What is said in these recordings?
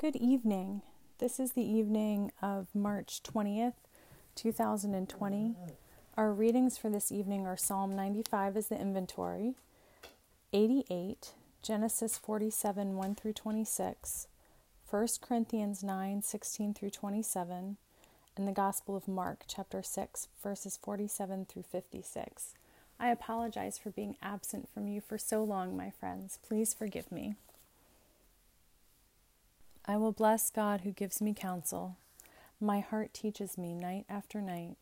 Good evening. This is the evening of March 20th, 2020. Our readings for this evening are Psalm 95 as the Invitatory, 88, Genesis 47 1 through 26, 1 Corinthians 9 16 through 27, and the Gospel of Mark, chapter 6, verses 47 through 56. I apologize for being absent from you for so long, my friends. Please forgive me. I will bless God who gives me counsel. My heart teaches me night after night.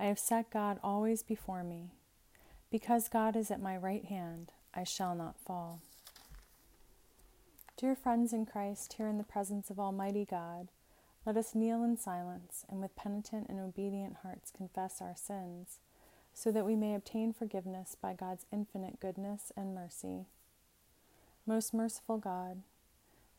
I have set God always before me. Because God is at my right hand, I shall not fall. Dear friends in Christ, here in the presence of Almighty God, let us kneel in silence and with penitent and obedient hearts confess our sins, so that we may obtain forgiveness by God's infinite goodness and mercy. Most merciful God,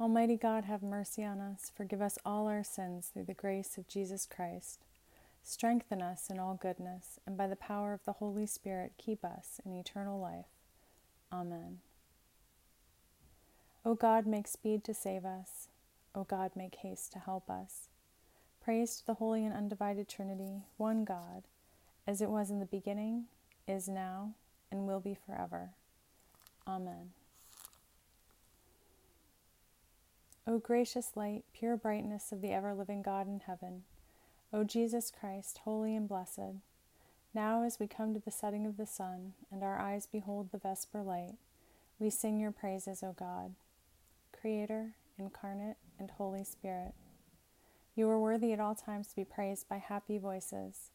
Almighty God, have mercy on us, forgive us all our sins through the grace of Jesus Christ. Strengthen us in all goodness, and by the power of the Holy Spirit, keep us in eternal life. Amen. O God, make speed to save us. O God, make haste to help us. Praise to the Holy and Undivided Trinity, one God, as it was in the beginning, is now, and will be forever. Amen. O gracious light, pure brightness of the ever living God in heaven, O Jesus Christ, holy and blessed, now as we come to the setting of the sun, and our eyes behold the vesper light, we sing your praises, O God, Creator, incarnate, and Holy Spirit. You are worthy at all times to be praised by happy voices,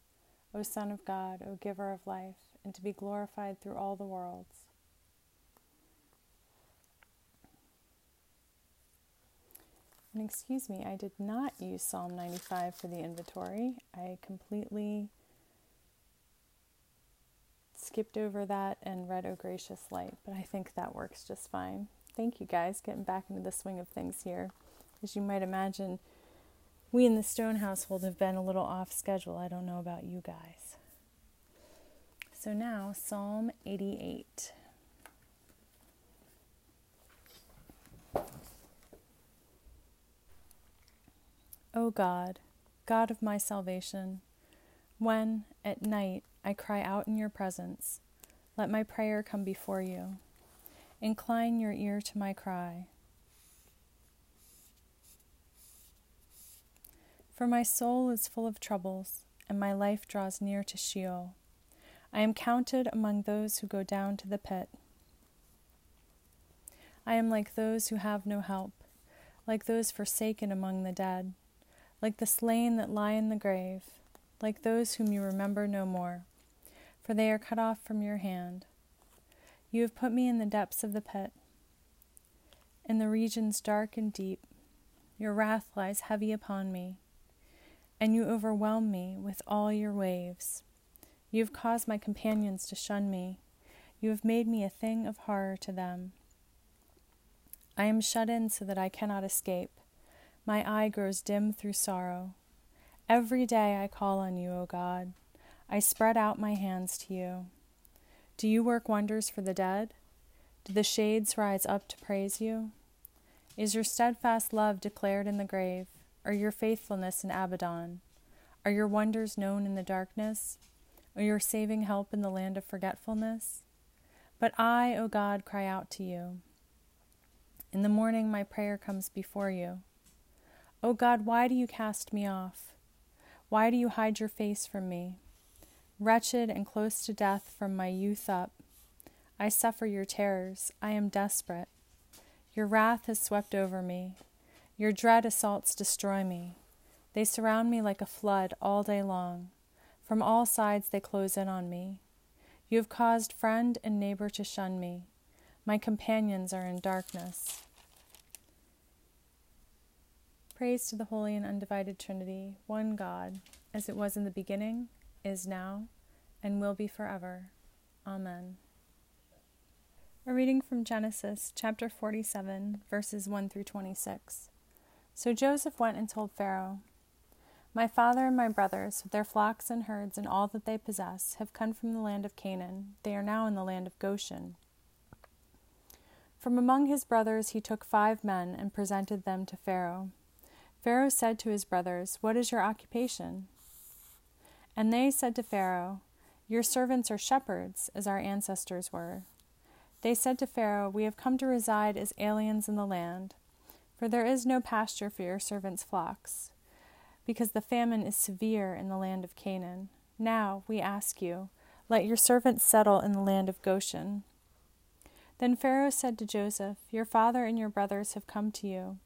O Son of God, O Giver of life, and to be glorified through all the worlds. And excuse me, I did not use Psalm 95 for the Invitatory. I completely skipped over that and read O Gracious Light, but I think that works just fine. Thank you guys, getting back into the swing of things here. As you might imagine, we in the Stone household have been a little off schedule. I don't know about you guys. So now, Psalm 88. O God, God of my salvation, when, at night, I cry out in your presence, let my prayer come before you. Incline your ear to my cry. For my soul is full of troubles, and my life draws near to Sheol. I am counted among those who go down to the pit. I am like those who have no help, like those forsaken among the dead like the slain that lie in the grave, like those whom you remember no more, for they are cut off from your hand. You have put me in the depths of the pit, in the regions dark and deep. Your wrath lies heavy upon me, and you overwhelm me with all your waves. You have caused my companions to shun me. You have made me a thing of horror to them. I am shut in so that I cannot escape. My eye grows dim through sorrow. Every day I call on you, O God. I spread out my hands to you. Do you work wonders for the dead? Do the shades rise up to praise you? Is your steadfast love declared in the grave, or your faithfulness in Abaddon? Are your wonders known in the darkness, or your saving help in the land of forgetfulness? But I, O God, cry out to you. In the morning my prayer comes before you. O oh God, why do you cast me off? Why do you hide your face from me? Wretched and close to death from my youth up, I suffer your terrors. I am desperate. Your wrath has swept over me. Your dread assaults destroy me. They surround me like a flood all day long. From all sides they close in on me. You have caused friend and neighbor to shun me. My companions are in darkness. Praise to the Holy and Undivided Trinity, one God, as it was in the beginning, is now, and will be forever. Amen. A reading from Genesis chapter 47, verses 1 through 26. So Joseph went and told Pharaoh, My father and my brothers, with their flocks and herds and all that they possess, have come from the land of Canaan. They are now in the land of Goshen. From among his brothers he took five men and presented them to Pharaoh. Pharaoh said to his brothers, What is your occupation? And they said to Pharaoh, Your servants are shepherds, as our ancestors were. They said to Pharaoh, We have come to reside as aliens in the land, for there is no pasture for your servants' flocks, because the famine is severe in the land of Canaan. Now, we ask you, let your servants settle in the land of Goshen. Then Pharaoh said to Joseph, Your father and your brothers have come to you.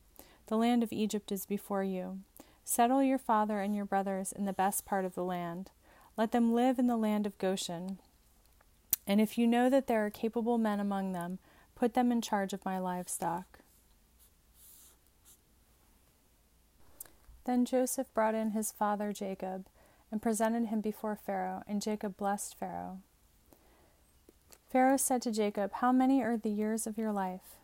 The land of Egypt is before you. Settle your father and your brothers in the best part of the land. Let them live in the land of Goshen. And if you know that there are capable men among them, put them in charge of my livestock. Then Joseph brought in his father Jacob and presented him before Pharaoh, and Jacob blessed Pharaoh. Pharaoh said to Jacob, How many are the years of your life?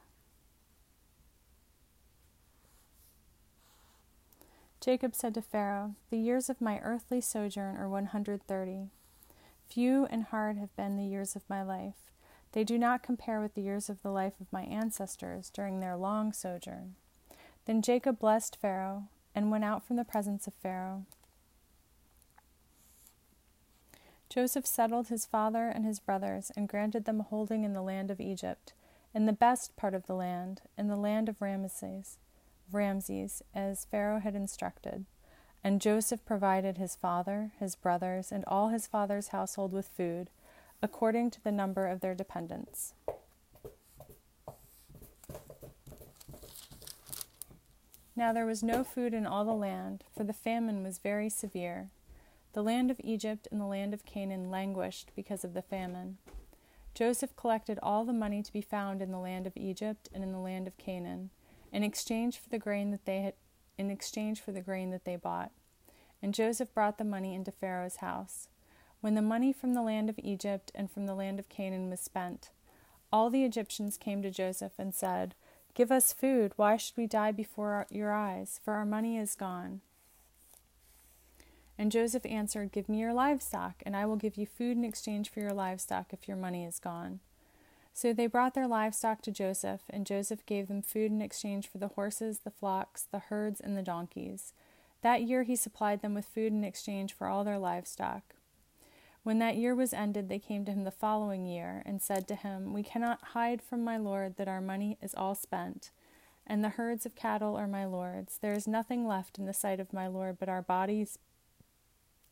Jacob said to Pharaoh, The years of my earthly sojourn are 130. Few and hard have been the years of my life. They do not compare with the years of the life of my ancestors during their long sojourn. Then Jacob blessed Pharaoh and went out from the presence of Pharaoh. Joseph settled his father and his brothers and granted them a holding in the land of Egypt, in the best part of the land, in the land of Ramesses Ramses, as Pharaoh had instructed. And Joseph provided his father, his brothers, and all his father's household with food, according to the number of their dependents. Now there was no food in all the land, for the famine was very severe. The land of Egypt and the land of Canaan languished because of the famine. Joseph collected all the money to be found in the land of Egypt and in the land of Canaan in exchange for the grain that they had in exchange for the grain that they bought. And Joseph brought the money into Pharaoh's house. When the money from the land of Egypt and from the land of Canaan was spent, all the Egyptians came to Joseph and said, Give us food. Why should we die before our, your eyes? For our money is gone. And Joseph answered, Give me your livestock, and I will give you food in exchange for your livestock if your money is gone. So they brought their livestock to Joseph, and Joseph gave them food in exchange for the horses, the flocks, the herds, and the donkeys. That year he supplied them with food in exchange for all their livestock. When that year was ended, they came to him the following year, and said to him, We cannot hide from my Lord that our money is all spent, and the herds of cattle are my Lord's. There is nothing left in the sight of my Lord but our bodies,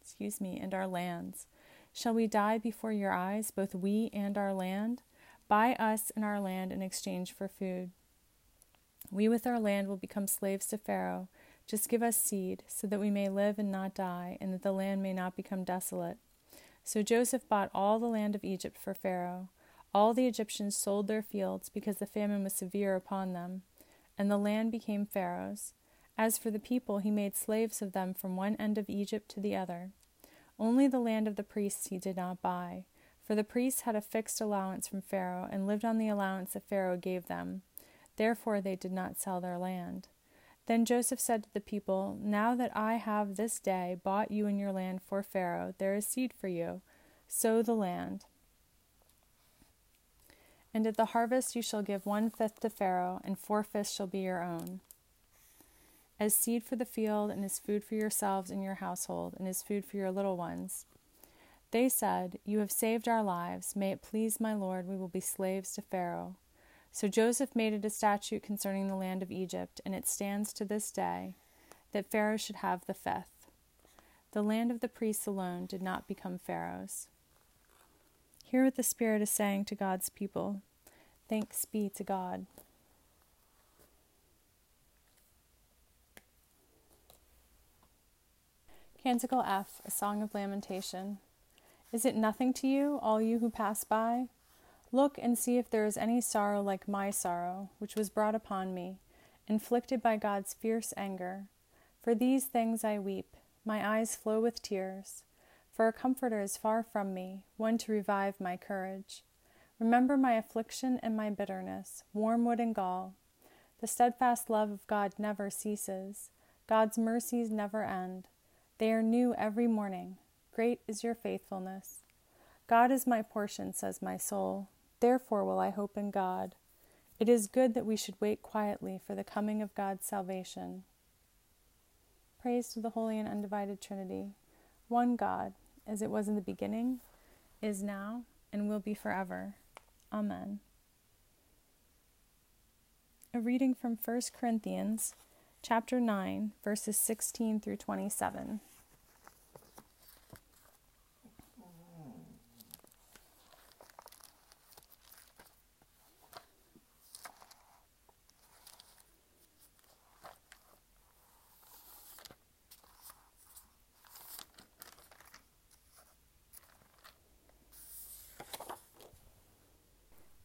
excuse me, and our lands. Shall we die before your eyes, both we and our land? Buy us and our land in exchange for food. We with our land will become slaves to Pharaoh. Just give us seed, so that we may live and not die, and that the land may not become desolate. So Joseph bought all the land of Egypt for Pharaoh. All the Egyptians sold their fields, because the famine was severe upon them, and the land became Pharaoh's. As for the people, he made slaves of them from one end of Egypt to the other. Only the land of the priests he did not buy for the priests had a fixed allowance from Pharaoh, and lived on the allowance that Pharaoh gave them. Therefore they did not sell their land. Then Joseph said to the people, Now that I have this day bought you and your land for Pharaoh, there is seed for you. Sow the land. And at the harvest you shall give one fifth to Pharaoh, and four fifths shall be your own. As seed for the field, and as food for yourselves and your household, and as food for your little ones. They said, You have saved our lives. May it please my Lord, we will be slaves to Pharaoh. So Joseph made it a statute concerning the land of Egypt, and it stands to this day, that Pharaoh should have the fifth. The land of the priests alone did not become Pharaoh's. Hear what the Spirit is saying to God's people. Thanks be to God. Canticle F, a song of lamentation. Is it nothing to you, all you who pass by? Look and see if there is any sorrow like my sorrow, which was brought upon me, inflicted by God's fierce anger. For these things I weep, my eyes flow with tears. For a comforter is far from me, one to revive my courage. Remember my affliction and my bitterness, wormwood and gall. The steadfast love of God never ceases. God's mercies never end. They are new every morning. Great is your faithfulness. God is my portion, says my soul. Therefore will I hope in God. It is good that we should wait quietly for the coming of God's salvation. Praise to the Holy and Undivided Trinity, one God, as it was in the beginning, is now, and will be forever. Amen. A reading from 1 Corinthians chapter 9, verses 16 through 27.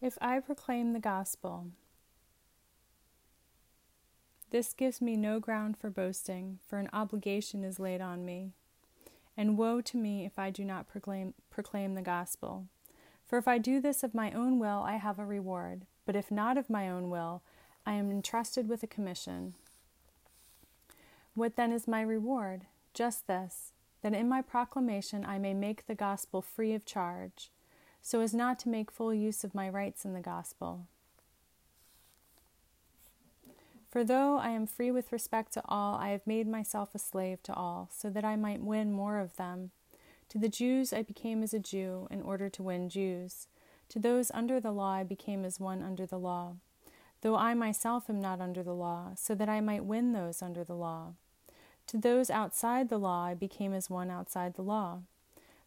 If I proclaim the gospel, this gives me no ground for boasting, for an obligation is laid on me. And woe to me if I do not proclaim, proclaim the gospel. For if I do this of my own will, I have a reward, but if not of my own will, I am entrusted with a commission. What then is my reward? Just this, that in my proclamation I may make the gospel free of charge so as not to make full use of my rights in the gospel. For though I am free with respect to all, I have made myself a slave to all, so that I might win more of them. To the Jews I became as a Jew, in order to win Jews. To those under the law I became as one under the law, though I myself am not under the law, so that I might win those under the law. To those outside the law I became as one outside the law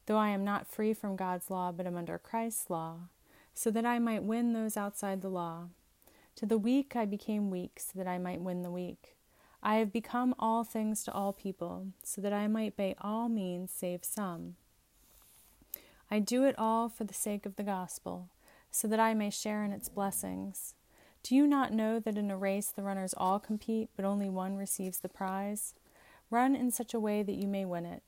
though I am not free from God's law, but am under Christ's law, so that I might win those outside the law. To the weak I became weak, so that I might win the weak. I have become all things to all people, so that I might by all means save some. I do it all for the sake of the gospel, so that I may share in its blessings. Do you not know that in a race the runners all compete, but only one receives the prize? Run in such a way that you may win it.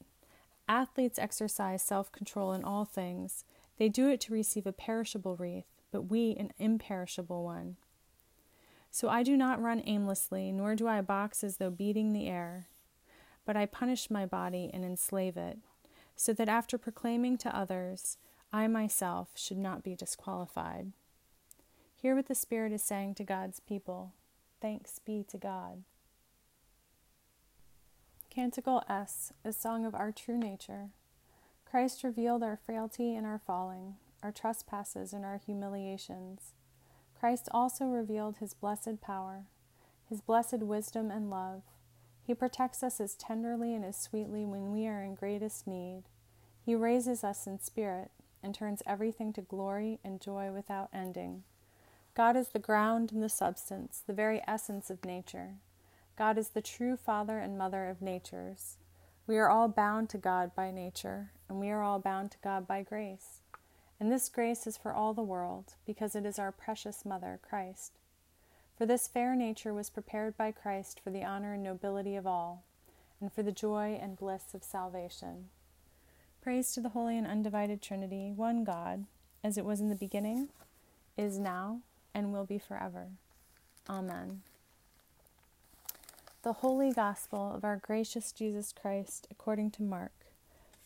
Athletes exercise self control in all things. They do it to receive a perishable wreath, but we an imperishable one. So I do not run aimlessly, nor do I box as though beating the air, but I punish my body and enslave it, so that after proclaiming to others, I myself should not be disqualified. Hear what the Spirit is saying to God's people. Thanks be to God. Canticle S, a song of our true nature. Christ revealed our frailty and our falling, our trespasses and our humiliations. Christ also revealed his blessed power, his blessed wisdom and love. He protects us as tenderly and as sweetly when we are in greatest need. He raises us in spirit and turns everything to glory and joy without ending. God is the ground and the substance, the very essence of nature. God is the true Father and Mother of natures. We are all bound to God by nature, and we are all bound to God by grace. And this grace is for all the world, because it is our precious Mother, Christ. For this fair nature was prepared by Christ for the honor and nobility of all, and for the joy and bliss of salvation. Praise to the Holy and Undivided Trinity, one God, as it was in the beginning, is now, and will be forever. Amen. The Holy Gospel of our gracious Jesus Christ according to Mark.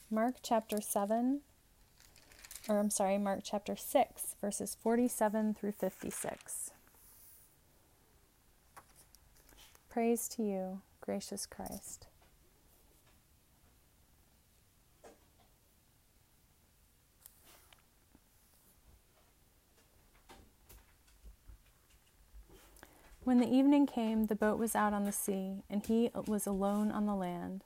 Mark chapter 7, or I'm sorry, Mark chapter 6, verses 47 through 56. Praise to you, gracious Christ. When the evening came, the boat was out on the sea, and he was alone on the land.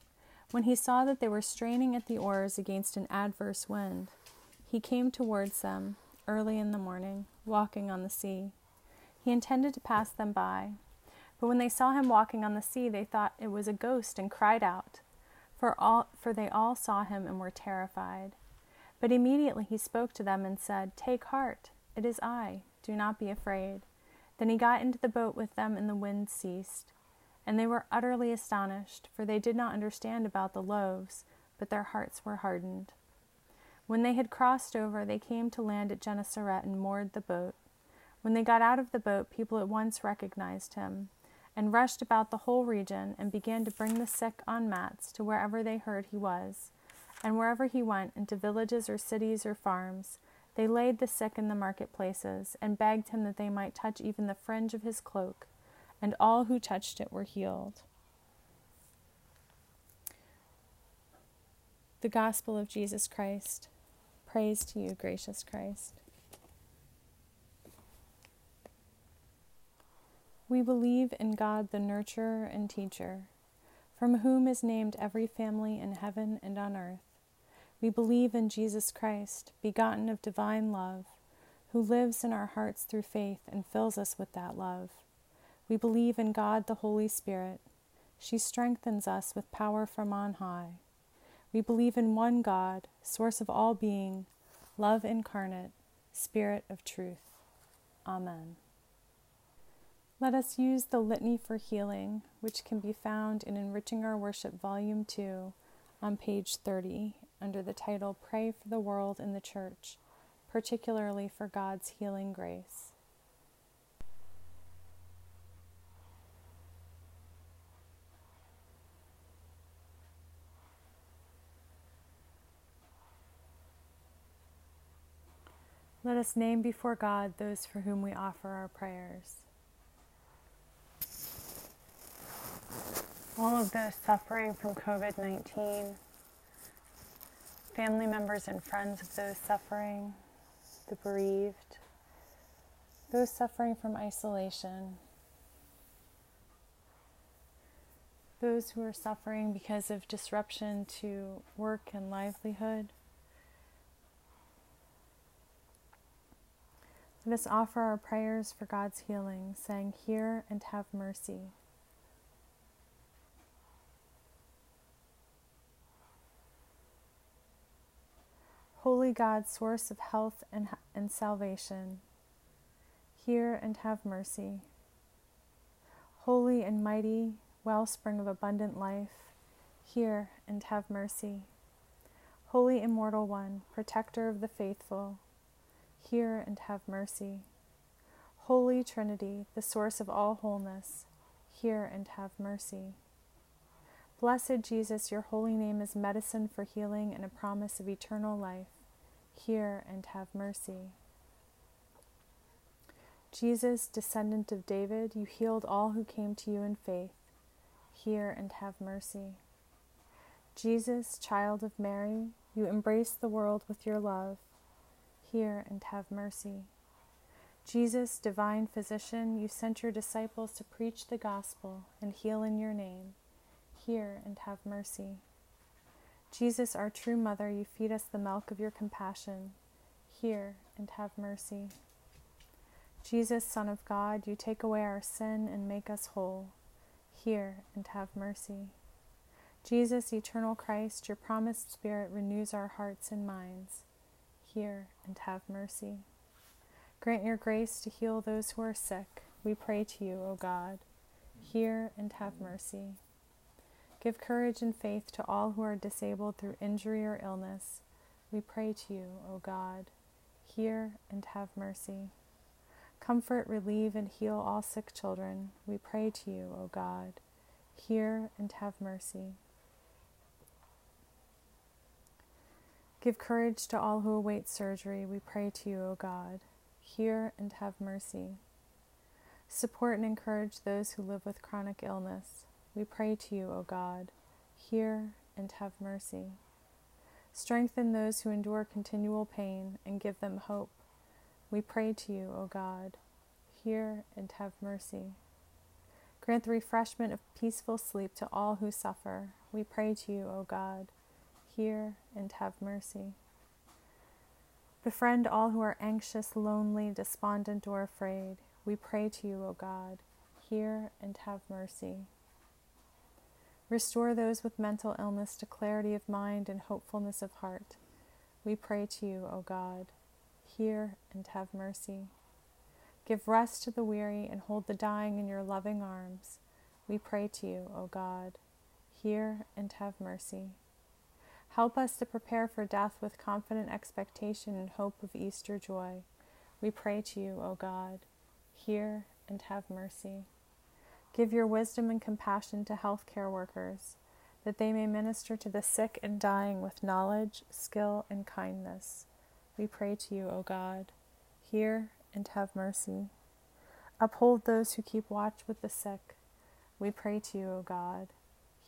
When he saw that they were straining at the oars against an adverse wind, he came towards them early in the morning, walking on the sea. He intended to pass them by. But when they saw him walking on the sea, they thought it was a ghost and cried out, for, all, for they all saw him and were terrified. But immediately he spoke to them and said, Take heart, it is I, do not be afraid. Then he got into the boat with them, and the wind ceased. And they were utterly astonished, for they did not understand about the loaves, but their hearts were hardened. When they had crossed over, they came to land at Gennesaret and moored the boat. When they got out of the boat, people at once recognized him, and rushed about the whole region, and began to bring the sick on mats to wherever they heard he was. And wherever he went, into villages or cities or farms, they laid the sick in the marketplaces, and begged him that they might touch even the fringe of his cloak, and all who touched it were healed. The Gospel of Jesus Christ. Praise to you, gracious Christ. We believe in God, the nurturer and teacher, from whom is named every family in heaven and on earth. We believe in Jesus Christ, begotten of divine love, who lives in our hearts through faith and fills us with that love. We believe in God the Holy Spirit. She strengthens us with power from on high. We believe in one God, source of all being, love incarnate, Spirit of truth. Amen. Let us use the Litany for Healing, which can be found in Enriching Our Worship, Volume 2, on page 30, under the title Pray for the World and the Church, particularly for God's healing grace. Let us name before God those for whom we offer our prayers. All of those suffering from COVID 19 family members and friends of those suffering, the bereaved, those suffering from isolation, those who are suffering because of disruption to work and livelihood. Let us offer our prayers for God's healing, saying, Hear and have mercy. Holy God, source of health and, and salvation, hear and have mercy. Holy and mighty wellspring of abundant life, hear and have mercy. Holy Immortal One, protector of the faithful, hear and have mercy. Holy Trinity, the source of all wholeness, hear and have mercy. Blessed Jesus, your holy name is medicine for healing and a promise of eternal life. Hear and have mercy. Jesus, descendant of David, you healed all who came to you in faith. Hear and have mercy. Jesus, child of Mary, you embraced the world with your love. Hear and have mercy. Jesus, divine physician, you sent your disciples to preach the gospel and heal in your name hear and have mercy. Jesus, our true mother, you feed us the milk of your compassion. Hear and have mercy. Jesus, Son of God, you take away our sin and make us whole. Hear and have mercy. Jesus, eternal Christ, your promised Spirit renews our hearts and minds. Hear and have mercy. Grant your grace to heal those who are sick. We pray to you, O God. Hear and have mercy. Give courage and faith to all who are disabled through injury or illness. We pray to you, O God. Hear and have mercy. Comfort, relieve, and heal all sick children. We pray to you, O God. Hear and have mercy. Give courage to all who await surgery. We pray to you, O God. Hear and have mercy. Support and encourage those who live with chronic illness. We pray to you, O God. Hear and have mercy. Strengthen those who endure continual pain and give them hope. We pray to you, O God. Hear and have mercy. Grant the refreshment of peaceful sleep to all who suffer. We pray to you, O God. Hear and have mercy. Befriend all who are anxious, lonely, despondent, or afraid. We pray to you, O God. Hear and have mercy. Restore those with mental illness to clarity of mind and hopefulness of heart. We pray to you, O God. Hear and have mercy. Give rest to the weary and hold the dying in your loving arms. We pray to you, O God. Hear and have mercy. Help us to prepare for death with confident expectation and hope of Easter joy. We pray to you, O God. Hear and have mercy. Give your wisdom and compassion to healthcare workers, that they may minister to the sick and dying with knowledge, skill, and kindness. We pray to you, O God. Hear and have mercy. Uphold those who keep watch with the sick. We pray to you, O God.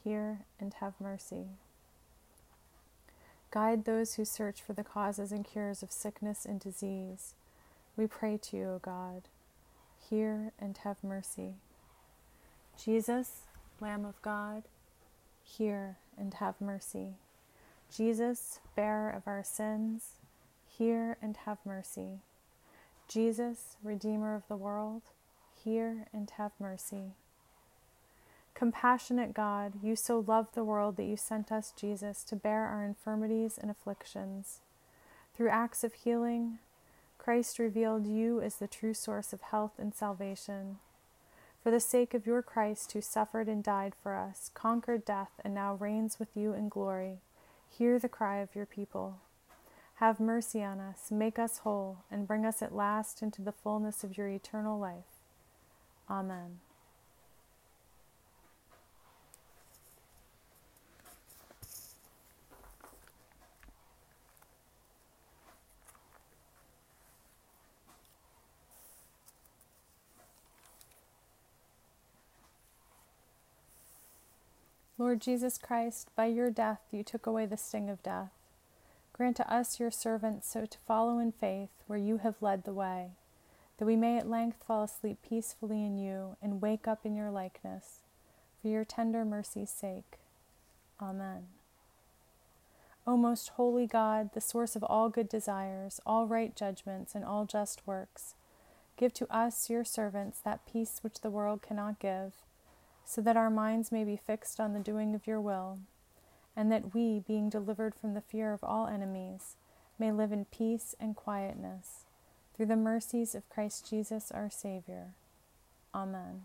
Hear and have mercy. Guide those who search for the causes and cures of sickness and disease. We pray to you, O God. Hear and have mercy. Jesus, Lamb of God, hear and have mercy. Jesus, bearer of our sins, hear and have mercy. Jesus, Redeemer of the world, hear and have mercy. Compassionate God, you so loved the world that you sent us Jesus to bear our infirmities and afflictions. Through acts of healing, Christ revealed you as the true source of health and salvation. For the sake of your Christ, who suffered and died for us, conquered death, and now reigns with you in glory, hear the cry of your people. Have mercy on us, make us whole, and bring us at last into the fullness of your eternal life. Amen. Lord Jesus Christ, by your death you took away the sting of death. Grant to us, your servants, so to follow in faith where you have led the way, that we may at length fall asleep peacefully in you and wake up in your likeness, for your tender mercy's sake. Amen. O most holy God, the source of all good desires, all right judgments, and all just works, give to us, your servants, that peace which the world cannot give, so that our minds may be fixed on the doing of your will and that we, being delivered from the fear of all enemies, may live in peace and quietness, through the mercies of Christ Jesus our Savior. Amen.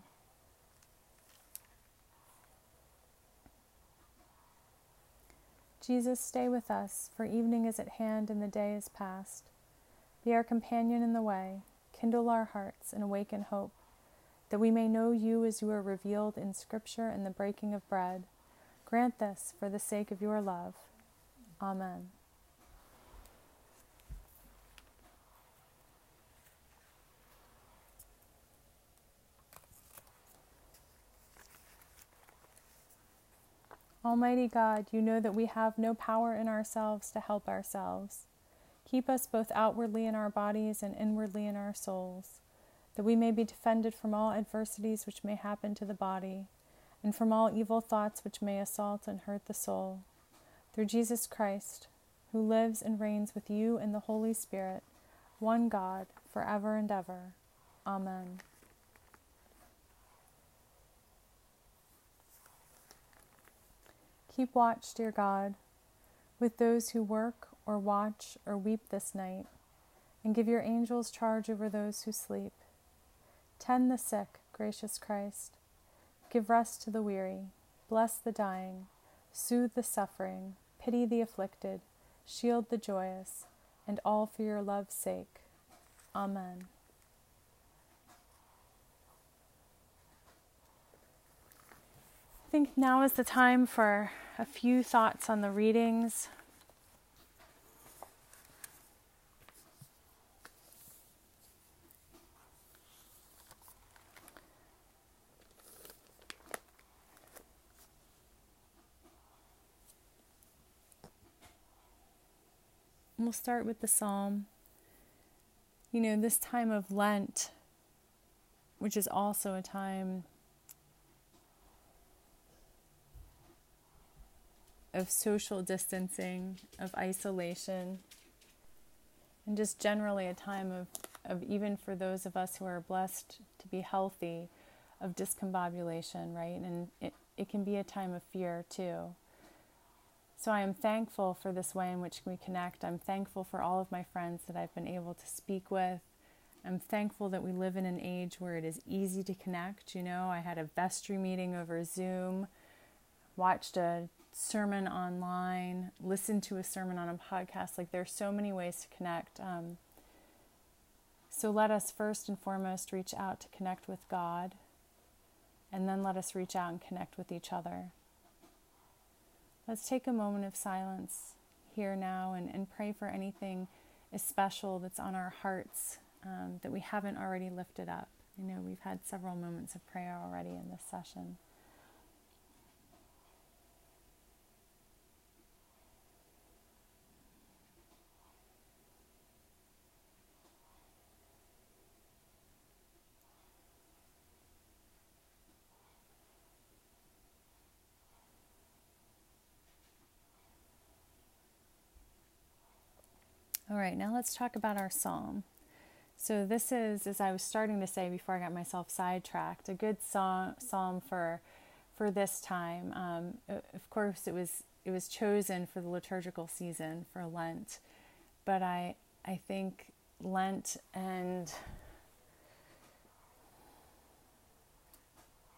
Jesus, stay with us, for evening is at hand and the day is past. Be our companion in the way, kindle our hearts, and awaken hope, that we may know you as you are revealed in Scripture and the breaking of bread Grant this for the sake of your love. Amen. Almighty God, you know that we have no power in ourselves to help ourselves. Keep us both outwardly in our bodies and inwardly in our souls, that we may be defended from all adversities which may happen to the body and from all evil thoughts which may assault and hurt the soul. Through Jesus Christ, who lives and reigns with you in the Holy Spirit, one God, for ever and ever. Amen. Keep watch, dear God, with those who work or watch or weep this night, and give your angels charge over those who sleep. Tend the sick, gracious Christ. Give rest to the weary, bless the dying, soothe the suffering, pity the afflicted, shield the joyous, and all for your love's sake. Amen. I think now is the time for a few thoughts on the readings we'll start with the psalm. You know, this time of Lent, which is also a time of social distancing, of isolation, and just generally a time of, of even for those of us who are blessed to be healthy, of discombobulation, right? And it, it can be a time of fear too. So I am thankful for this way in which we connect. I'm thankful for all of my friends that I've been able to speak with I'm thankful that we live in an age where it is easy to connect. You know, I had a vestry meeting over Zoom, watched a sermon online, listened to a sermon on a podcast. Like, there's so many ways to connect. Um, so, let us first and foremost reach out to connect with God, and then let us reach out and connect with each other. Let's take a moment of silence here now and, and pray for anything especial that's on our hearts um, that we haven't already lifted up. I know we've had several moments of prayer already in this session. Right, now let's talk about our psalm. So this is, as I was starting to say before I got myself sidetracked, a good song, psalm for for this time. Um, of course, it was it was chosen for the liturgical season for Lent, but I I think Lent and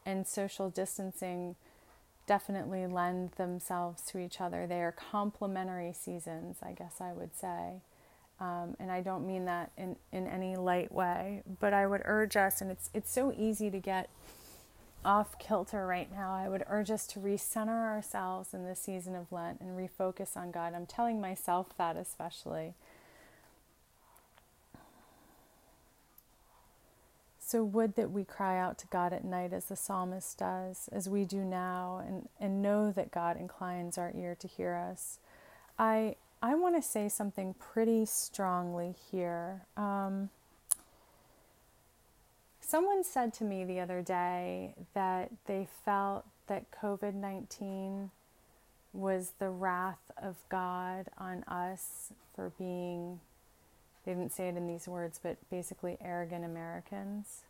and social distancing definitely lend themselves to each other. They are complementary seasons, I guess I would say. Um, and I don't mean that in, in any light way, but I would urge us, and it's, it's so easy to get off kilter right now. I would urge us to recenter ourselves in this season of Lent and refocus on God. I'm telling myself that especially. So, would that we cry out to God at night as the psalmist does, as we do now, and, and know that God inclines our ear to hear us. I I want to say something pretty strongly here. Um, someone said to me the other day that they felt that COVID 19 was the wrath of God on us for being, they didn't say it in these words, but basically arrogant Americans.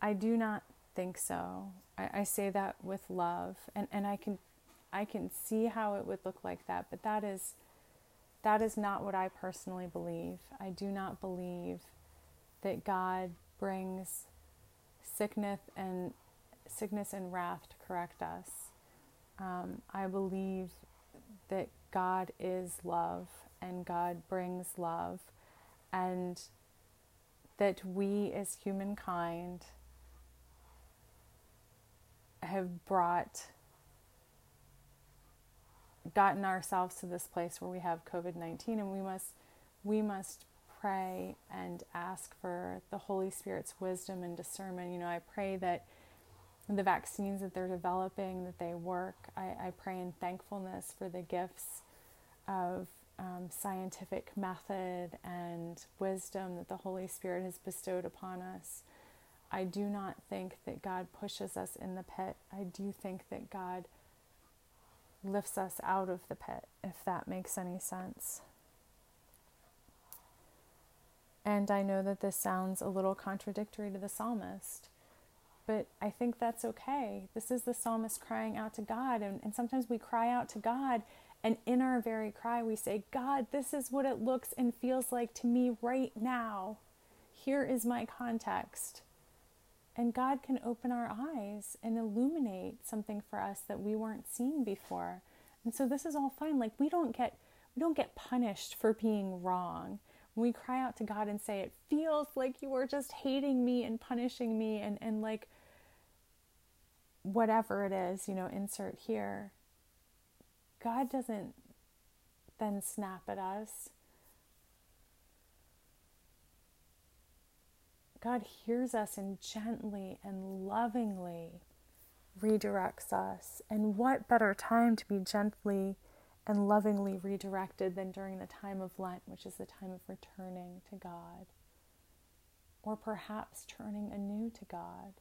I do not think so. I, I say that with love, and, and I can I can see how it would look like that, but that is that is not what I personally believe. I do not believe that God brings sickness and sickness and wrath to correct us. Um, I believe that God is love and God brings love, and that we as humankind have brought gotten ourselves to this place where we have COVID 19 and we must we must pray and ask for the Holy Spirit's wisdom and discernment. You know, I pray that the vaccines that they're developing that they work. I, I pray in thankfulness for the gifts of um, scientific method and wisdom that the Holy Spirit has bestowed upon us. I do not think that God pushes us in the pit. I do think that God lifts us out of the pit, if that makes any sense. And I know that this sounds a little contradictory to the psalmist, but I think that's okay. This is the psalmist crying out to God, and, and sometimes we cry out to God, and in our very cry, we say, God, this is what it looks and feels like to me right now. Here is my context. And God can open our eyes and illuminate something for us that we weren't seeing before. And so this is all fine. Like we don't get we don't get punished for being wrong. When we cry out to God and say, It feels like you are just hating me and punishing me and, and like whatever it is, you know, insert here. God doesn't then snap at us God hears us and gently and lovingly redirects us. And what better time to be gently and lovingly redirected than during the time of Lent, which is the time of returning to God, or perhaps turning anew to God.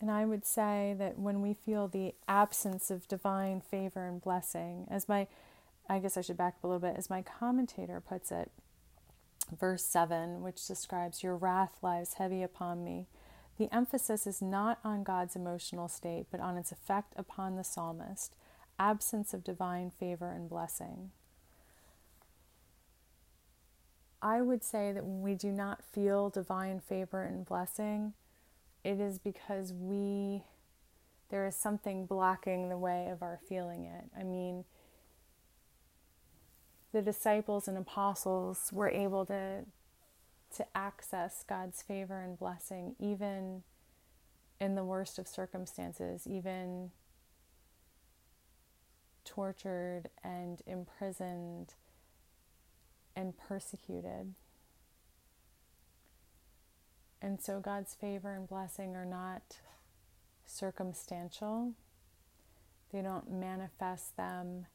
And I would say that when we feel the absence of divine favor and blessing, as my, I guess I should back up a little bit, as my commentator puts it, verse 7, which describes, Your wrath lies heavy upon me. The emphasis is not on God's emotional state, but on its effect upon the psalmist absence of divine favor and blessing. I would say that when we do not feel divine favor and blessing, it is because we there is something blocking the way of our feeling it. I mean, the disciples and apostles were able to to access God's favor and blessing even in the worst of circumstances, even tortured and imprisoned and persecuted. And so God's favor and blessing are not circumstantial. They don't manifest them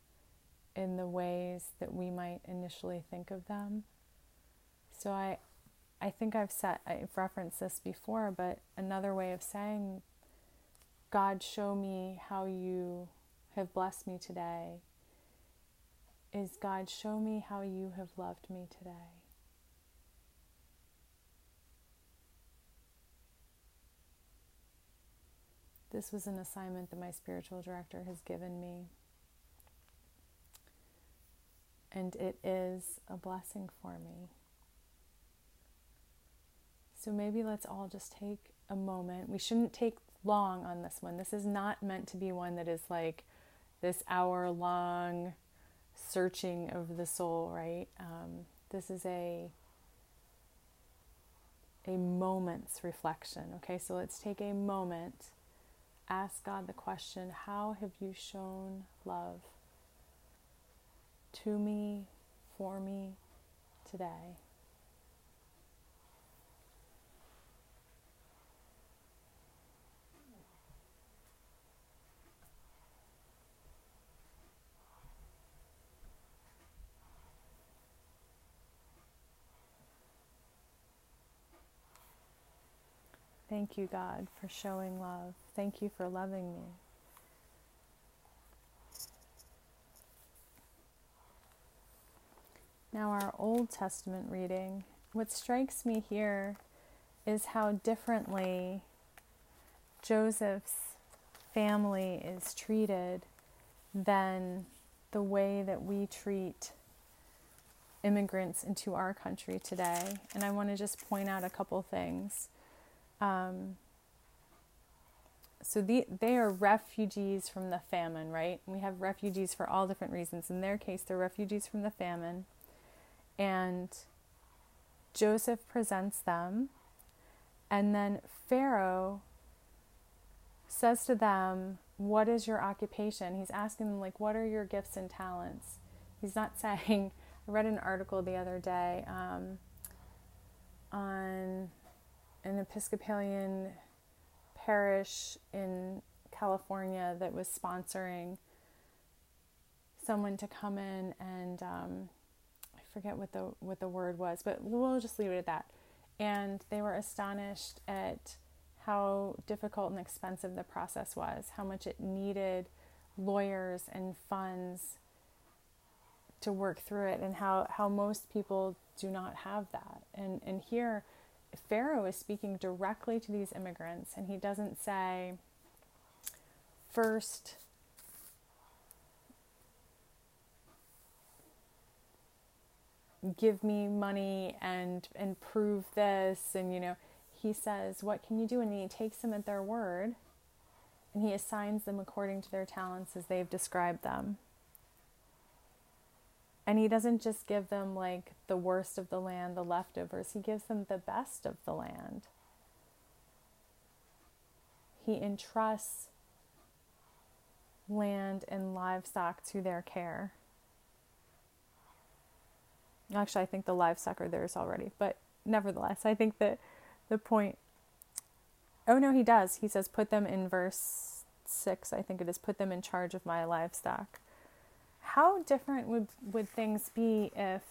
in the ways that we might initially think of them. So I I think I've said I've referenced this before, but another way of saying God show me how you have blessed me today is God show me how you have loved me today. This was an assignment that my spiritual director has given me. And it is a blessing for me. So maybe let's all just take a moment. We shouldn't take long on this one. This is not meant to be one that is like this hour long searching of the soul, right? Um, this is a a moment's reflection. Okay, so let's take a moment ask God the question How have you shown love to me, for me today? Thank you, God, for showing love. Thank you for loving me. Now, our Old Testament reading, what strikes me here is how differently Joseph's family is treated than the way that we treat immigrants into our country today. And I want to just point out a couple things. Um, so the, they are refugees from the famine, right? We have refugees for all different reasons. In their case, they're refugees from the famine. And Joseph presents them. And then Pharaoh says to them, What is your occupation? He's asking them, like, what are your gifts and talents? He's not saying, I read an article the other day um, on an Episcopalian parish in California that was sponsoring someone to come in and um, I forget what the what the word was, but we'll just leave it at that. And they were astonished at how difficult and expensive the process was, how much it needed lawyers and funds to work through it, and how, how most people do not have that. And and here Pharaoh is speaking directly to these immigrants, and he doesn't say, first, give me money and and prove this and you know he says what can you do? And he takes them at their word and he assigns them according to their talents as they've described them and he doesn't just give them like the worst of the land, the leftovers, he gives them the best of the land. He entrusts land and livestock to their care. Actually, I think the livestock are theirs already, but nevertheless, I think that the point. Oh, no, he does. He says, put them in verse 6, I think it is, put them in charge of my livestock how different would, would things be if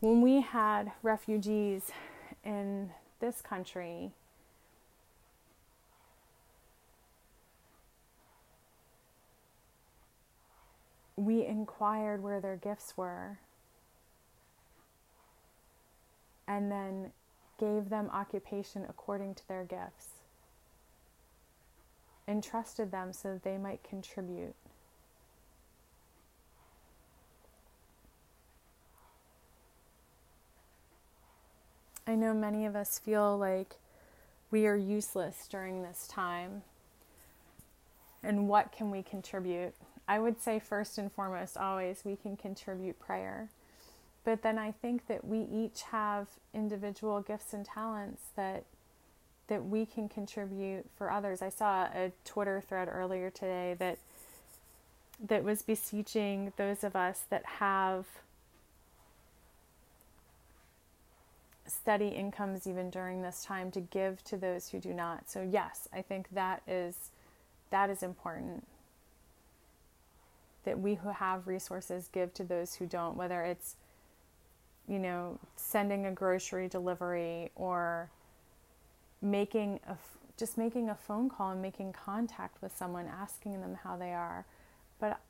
when we had refugees in this country we inquired where their gifts were and then gave them occupation according to their gifts, entrusted them so that they might contribute. I know many of us feel like we are useless during this time. And what can we contribute? I would say, first and foremost, always we can contribute prayer. But then I think that we each have individual gifts and talents that that we can contribute for others. I saw a Twitter thread earlier today that that was beseeching those of us that have steady incomes even during this time to give to those who do not. So yes, I think that is that is important. That we who have resources give to those who don't, whether it's you know, sending a grocery delivery or making a just making a phone call and making contact with someone asking them how they are. But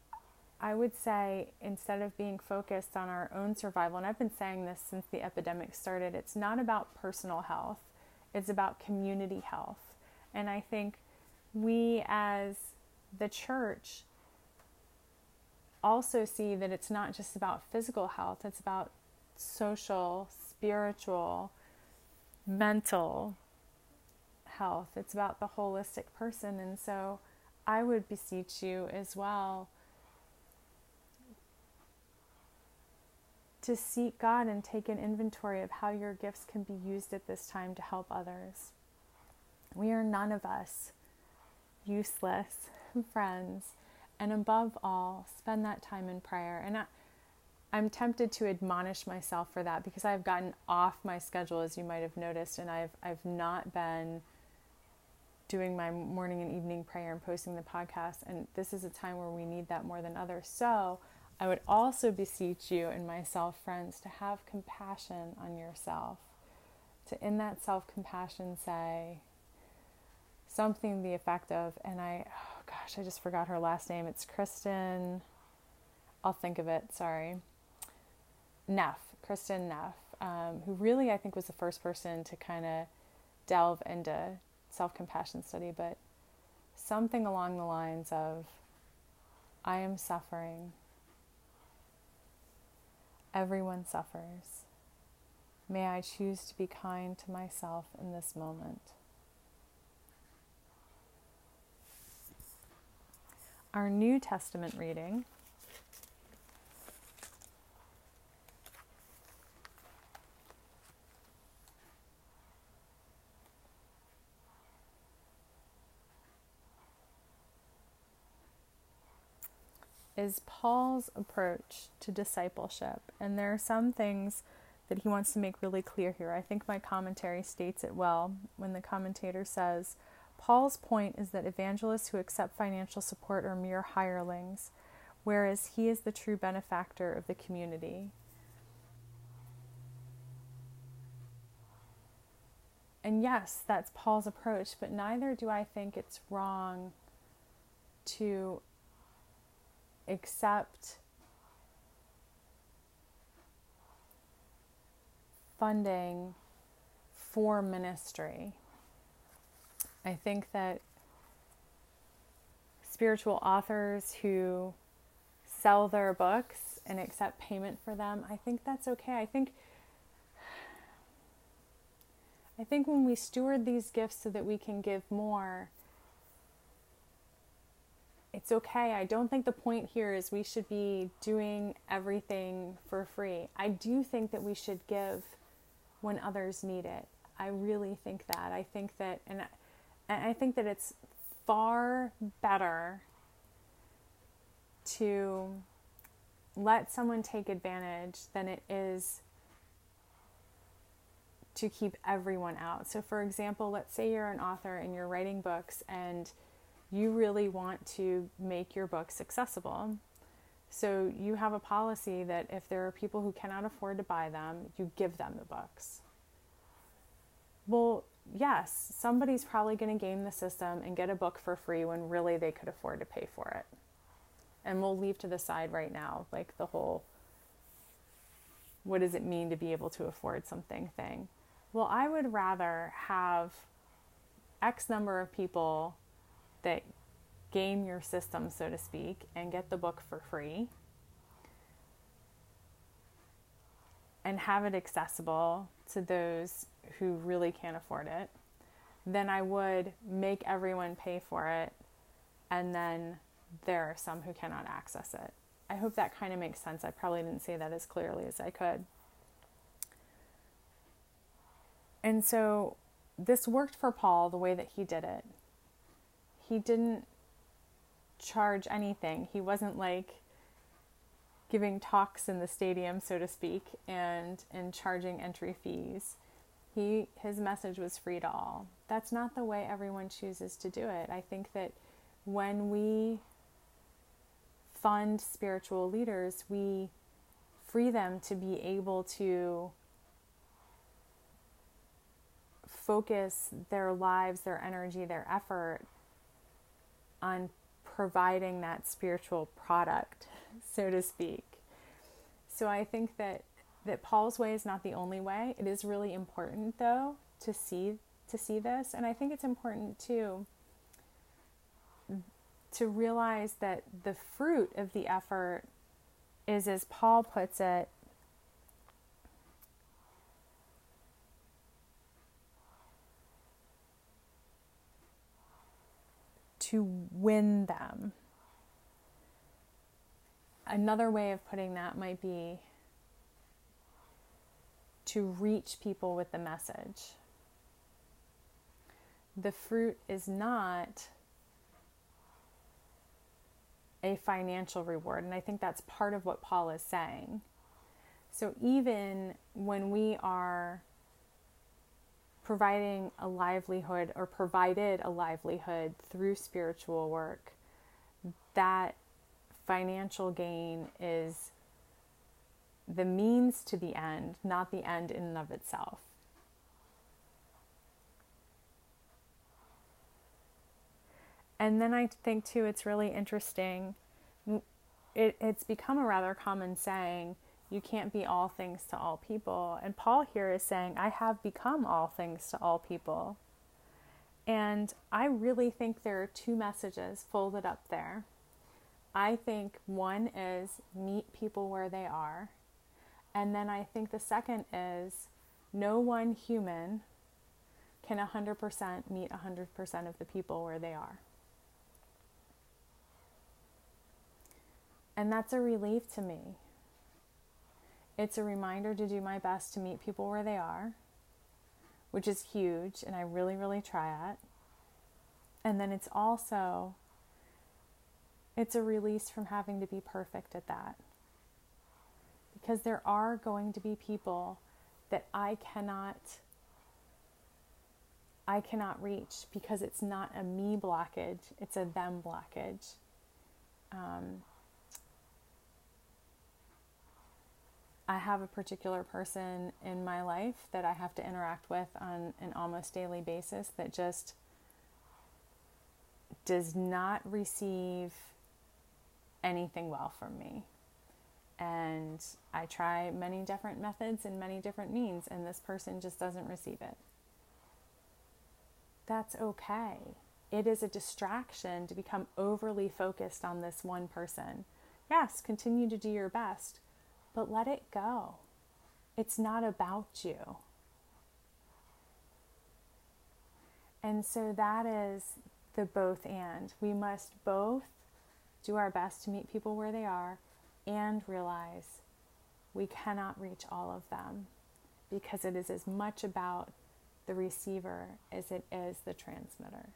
I would say instead of being focused on our own survival, and I've been saying this since the epidemic started, it's not about personal health, it's about community health. And I think we as the church also see that it's not just about physical health, it's about social, spiritual, mental health. It's about the holistic person. And so I would beseech you as well to seek God and take an inventory of how your gifts can be used at this time to help others. We are none of us useless friends. And above all, spend that time in prayer. And I, I'm tempted to admonish myself for that because I've gotten off my schedule, as you might have noticed, and I've I've not been doing my morning and evening prayer and posting the podcast. And this is a time where we need that more than others. So I would also beseech you and myself, friends, to have compassion on yourself. To in that self compassion say something the effect of, and I, oh gosh, I just forgot her last name. It's Kristin. I'll think of it. Sorry. Neff, Kristin Neff, um, who really I think was the first person to kind of delve into self compassion study, but something along the lines of I am suffering. Everyone suffers. May I choose to be kind to myself in this moment. Our New Testament reading is Paul's approach to discipleship. And there are some things that he wants to make really clear here. I think my commentary states it well when the commentator says Paul's point is that evangelists who accept financial support are mere hirelings, whereas he is the true benefactor of the community. And yes, that's Paul's approach, but neither do I think it's wrong to accept funding for ministry. I think that spiritual authors who sell their books and accept payment for them, I think that's okay. I think I think when we steward these gifts so that we can give more, it's okay. I don't think the point here is we should be doing everything for free. I do think that we should give when others need it. I really think that. I think that, and I, and I think that it's far better to let someone take advantage than it is to keep everyone out. So, for example, let's say you're an author and you're writing books and you really want to make your books accessible. So you have a policy that if there are people who cannot afford to buy them, you give them the books. Well, yes, somebody's probably going to game the system and get a book for free when really they could afford to pay for it. And we'll leave to the side right now, like the whole what does it mean to be able to afford something thing. Well, I would rather have X number of people that game your system, so to speak, and get the book for free and have it accessible to those who really can't afford it then I would make everyone pay for it and then there are some who cannot access it. I hope that kind of makes sense. I probably didn't say that as clearly as I could. And so this worked for Paul the way that he did it. He didn't charge anything. He wasn't like giving talks in the stadium, so to speak, and and charging entry fees. He his message was free to all. That's not the way everyone chooses to do it. I think that when we fund spiritual leaders, we free them to be able to focus their lives, their energy, their effort on providing that spiritual product, so to speak. So I think that that Paul's way is not the only way. It is really important though to see to see this and I think it's important too to realize that the fruit of the effort is as Paul puts it to win them. Another way of putting that might be to reach people with the message. The fruit is not a financial reward, and I think that's part of what Paul is saying. So even when we are providing a livelihood or provided a livelihood through spiritual work, that financial gain is the means to the end, not the end in and of itself. And then I think too, it's really interesting. It, it's become a rather common saying you can't be all things to all people. And Paul here is saying, I have become all things to all people. And I really think there are two messages folded up there. I think one is meet people where they are. And then I think the second is no one human can 100% meet 100% of the people where they are. And that's a relief to me it's a reminder to do my best to meet people where they are, which is huge, and I really, really try at. And then it's also it's a release from having to be perfect at that. Because there are going to be people that I cannot I cannot reach because it's not a me blockage, it's a them blockage. Um, I have a particular person in my life that I have to interact with on an almost daily basis that just does not receive anything well from me. And I try many different methods and many different means, and this person just doesn't receive it. That's okay. It is a distraction to become overly focused on this one person. Yes, continue to do your best, but let it go. It's not about you. And so that is the both and. We must both do our best to meet people where they are and realize we cannot reach all of them because it is as much about the receiver as it is the transmitter.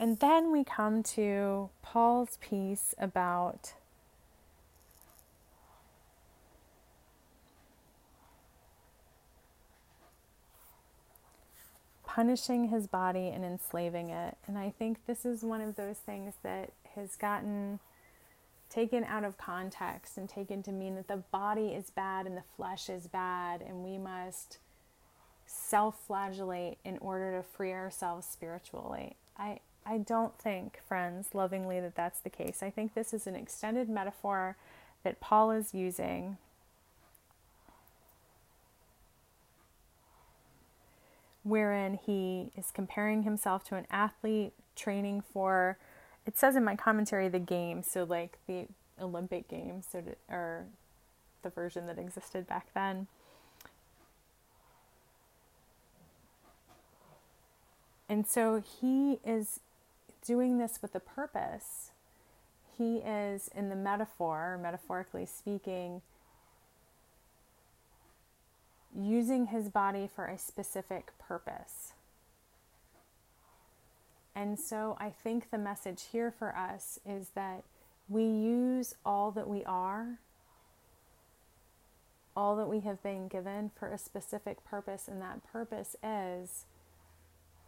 And then we come to Paul's piece about punishing his body and enslaving it. And I think this is one of those things that has gotten taken out of context and taken to mean that the body is bad and the flesh is bad and we must self flagellate in order to free ourselves spiritually. I, I don't think, friends, lovingly, that that's the case. I think this is an extended metaphor that Paul is using. Wherein he is comparing himself to an athlete training for it says in my commentary the games so like the olympic games so or the version that existed back then. And so he is doing this with a purpose he is in the metaphor metaphorically speaking using his body for a specific purpose. And so I think the message here for us is that we use all that we are, all that we have been given for a specific purpose, and that purpose is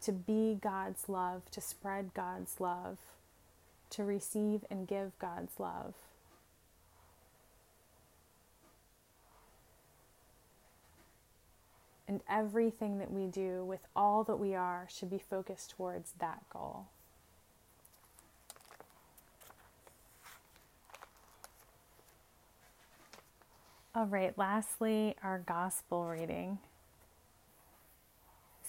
to be God's love, to spread God's love, to receive and give God's love. And everything that we do with all that we are should be focused towards that goal. All right, lastly, our gospel reading.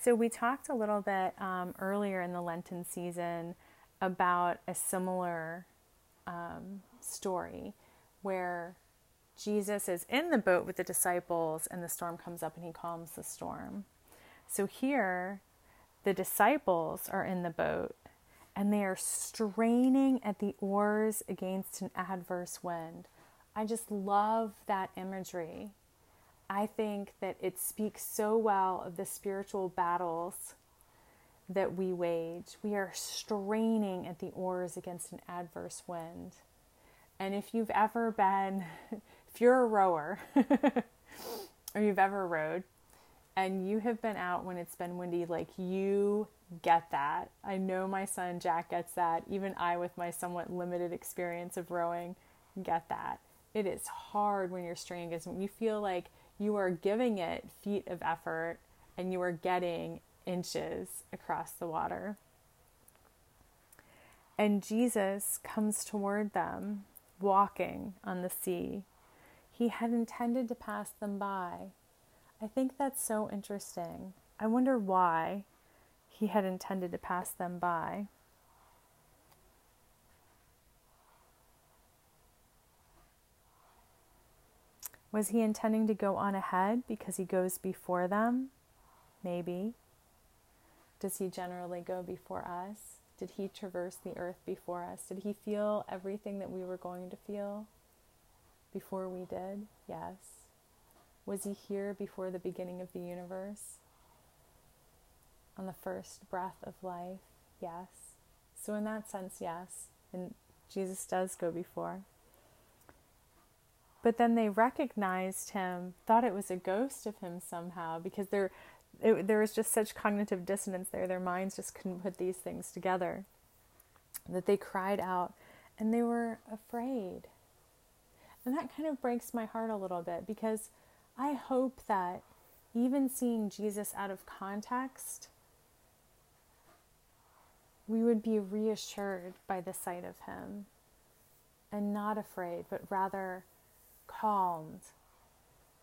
So, we talked a little bit um, earlier in the Lenten season about a similar um, story where Jesus is in the boat with the disciples and the storm comes up and he calms the storm. So here, the disciples are in the boat and they are straining at the oars against an adverse wind. I just love that imagery. I think that it speaks so well of the spiritual battles that we wage. We are straining at the oars against an adverse wind. And if you've ever been if you're a rower or you've ever rowed and you have been out when it's been windy, like you get that. I know my son Jack gets that. Even I, with my somewhat limited experience of rowing, get that. It is hard when you're straining because you feel like you are giving it feet of effort and you are getting inches across the water. And Jesus comes toward them walking on the sea he had intended to pass them by. I think that's so interesting. I wonder why he had intended to pass them by. Was he intending to go on ahead because he goes before them? Maybe. Does he generally go before us? Did he traverse the earth before us? Did he feel everything that we were going to feel? before we did? Yes. Was he here before the beginning of the universe? On the first breath of life? Yes. So, in that sense, yes. And Jesus does go before. But then they recognized him, thought it was a ghost of him somehow, because there, it, there was just such cognitive dissonance there. Their minds just couldn't put these things together. That they cried out and they were afraid. And that kind of breaks my heart a little bit because I hope that even seeing Jesus out of context, we would be reassured by the sight of him and not afraid, but rather calmed.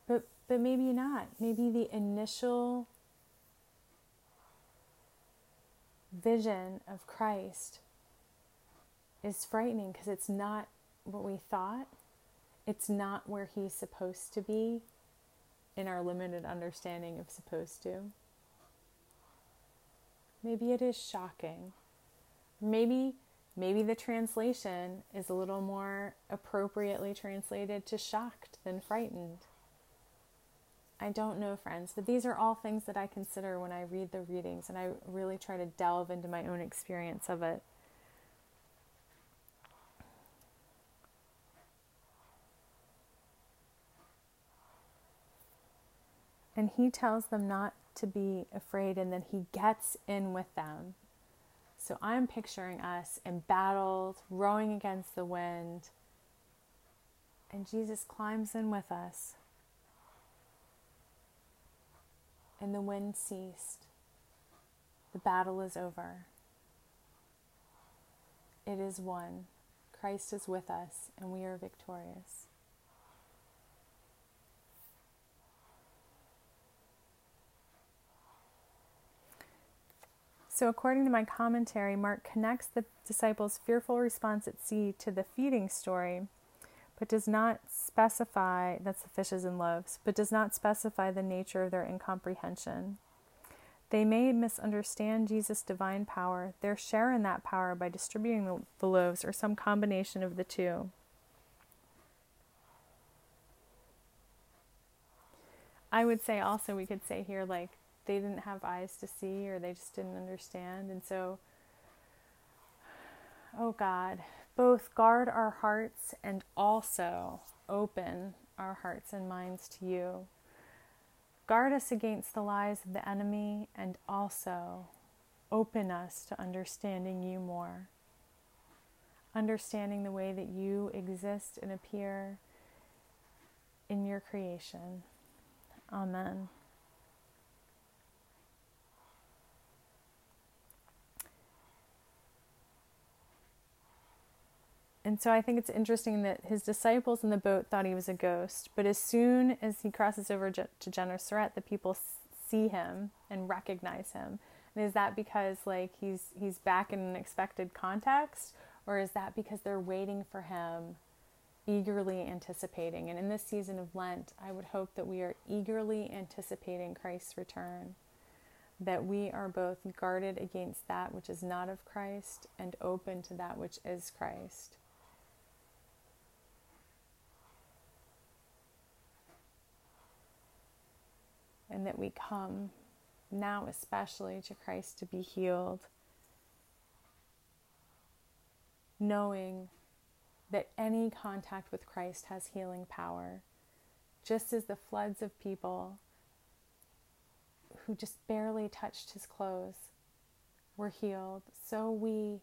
But, but maybe not. Maybe the initial vision of Christ is frightening because it's not what we thought it's not where he's supposed to be in our limited understanding of supposed to. Maybe it is shocking. Maybe maybe the translation is a little more appropriately translated to shocked than frightened. I don't know, friends, but these are all things that I consider when I read the readings and I really try to delve into my own experience of it. And he tells them not to be afraid, and then he gets in with them. So I'm picturing us embattled, rowing against the wind, and Jesus climbs in with us. And the wind ceased. The battle is over. it is won. Christ is with us, and we are victorious. So, according to my commentary, Mark connects the disciples' fearful response at sea to the feeding story, but does not specify that's the fishes and loaves, but does not specify the nature of their incomprehension. They may misunderstand Jesus' divine power, their share in that power by distributing the loaves, or some combination of the two. I would say also, we could say here, like, they didn't have eyes to see or they just didn't understand. And so, oh God, both guard our hearts and also open our hearts and minds to you. Guard us against the lies of the enemy and also open us to understanding you more. Understanding the way that you exist and appear in your creation. Amen. And so I think it's interesting that his disciples in the boat thought he was a ghost, but as soon as he crosses over to Gennesaret, the people see him and recognize him. And is that because like he's he's back in an expected context, or is that because they're waiting for him, eagerly anticipating? And in this season of Lent, I would hope that we are eagerly anticipating Christ's return that we are both guarded against that which is not of Christ and open to that which is Christ. And that we come now, especially to Christ, to be healed, knowing that any contact with Christ has healing power, just as the floods of people who just barely touched his clothes were healed, so we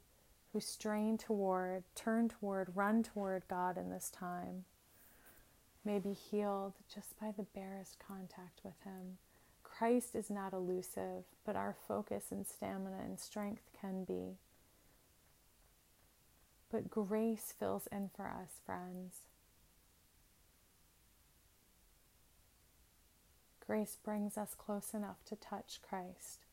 who strain toward, turn toward, run toward God in this time may be healed just by the barest contact with Him. Christ is not elusive, but our focus and stamina and strength can be. But grace fills in for us, friends. Grace brings us close enough to touch Christ.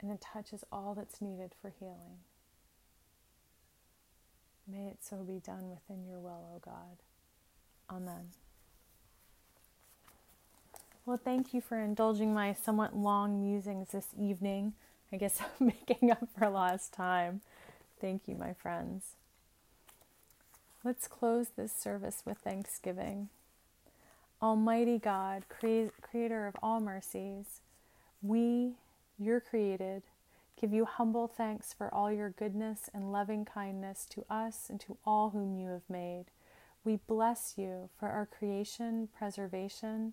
And the touch is all that's needed for healing. May it so be done within your will, O God. Amen. Well, thank you for indulging my somewhat long musings this evening. I guess I'm making up for lost time. Thank you, my friends. Let's close this service with thanksgiving. Almighty God, cre- creator of all mercies, we, your created, give you humble thanks for all your goodness and loving kindness to us and to all whom you have made. We bless you for our creation, preservation,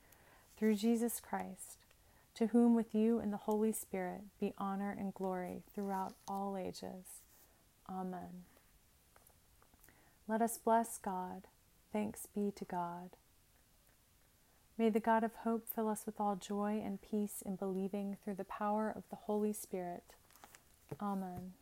Through Jesus Christ, to whom with you and the Holy Spirit be honor and glory throughout all ages. Amen. Let us bless God. Thanks be to God. May the God of hope fill us with all joy and peace in believing through the power of the Holy Spirit. Amen.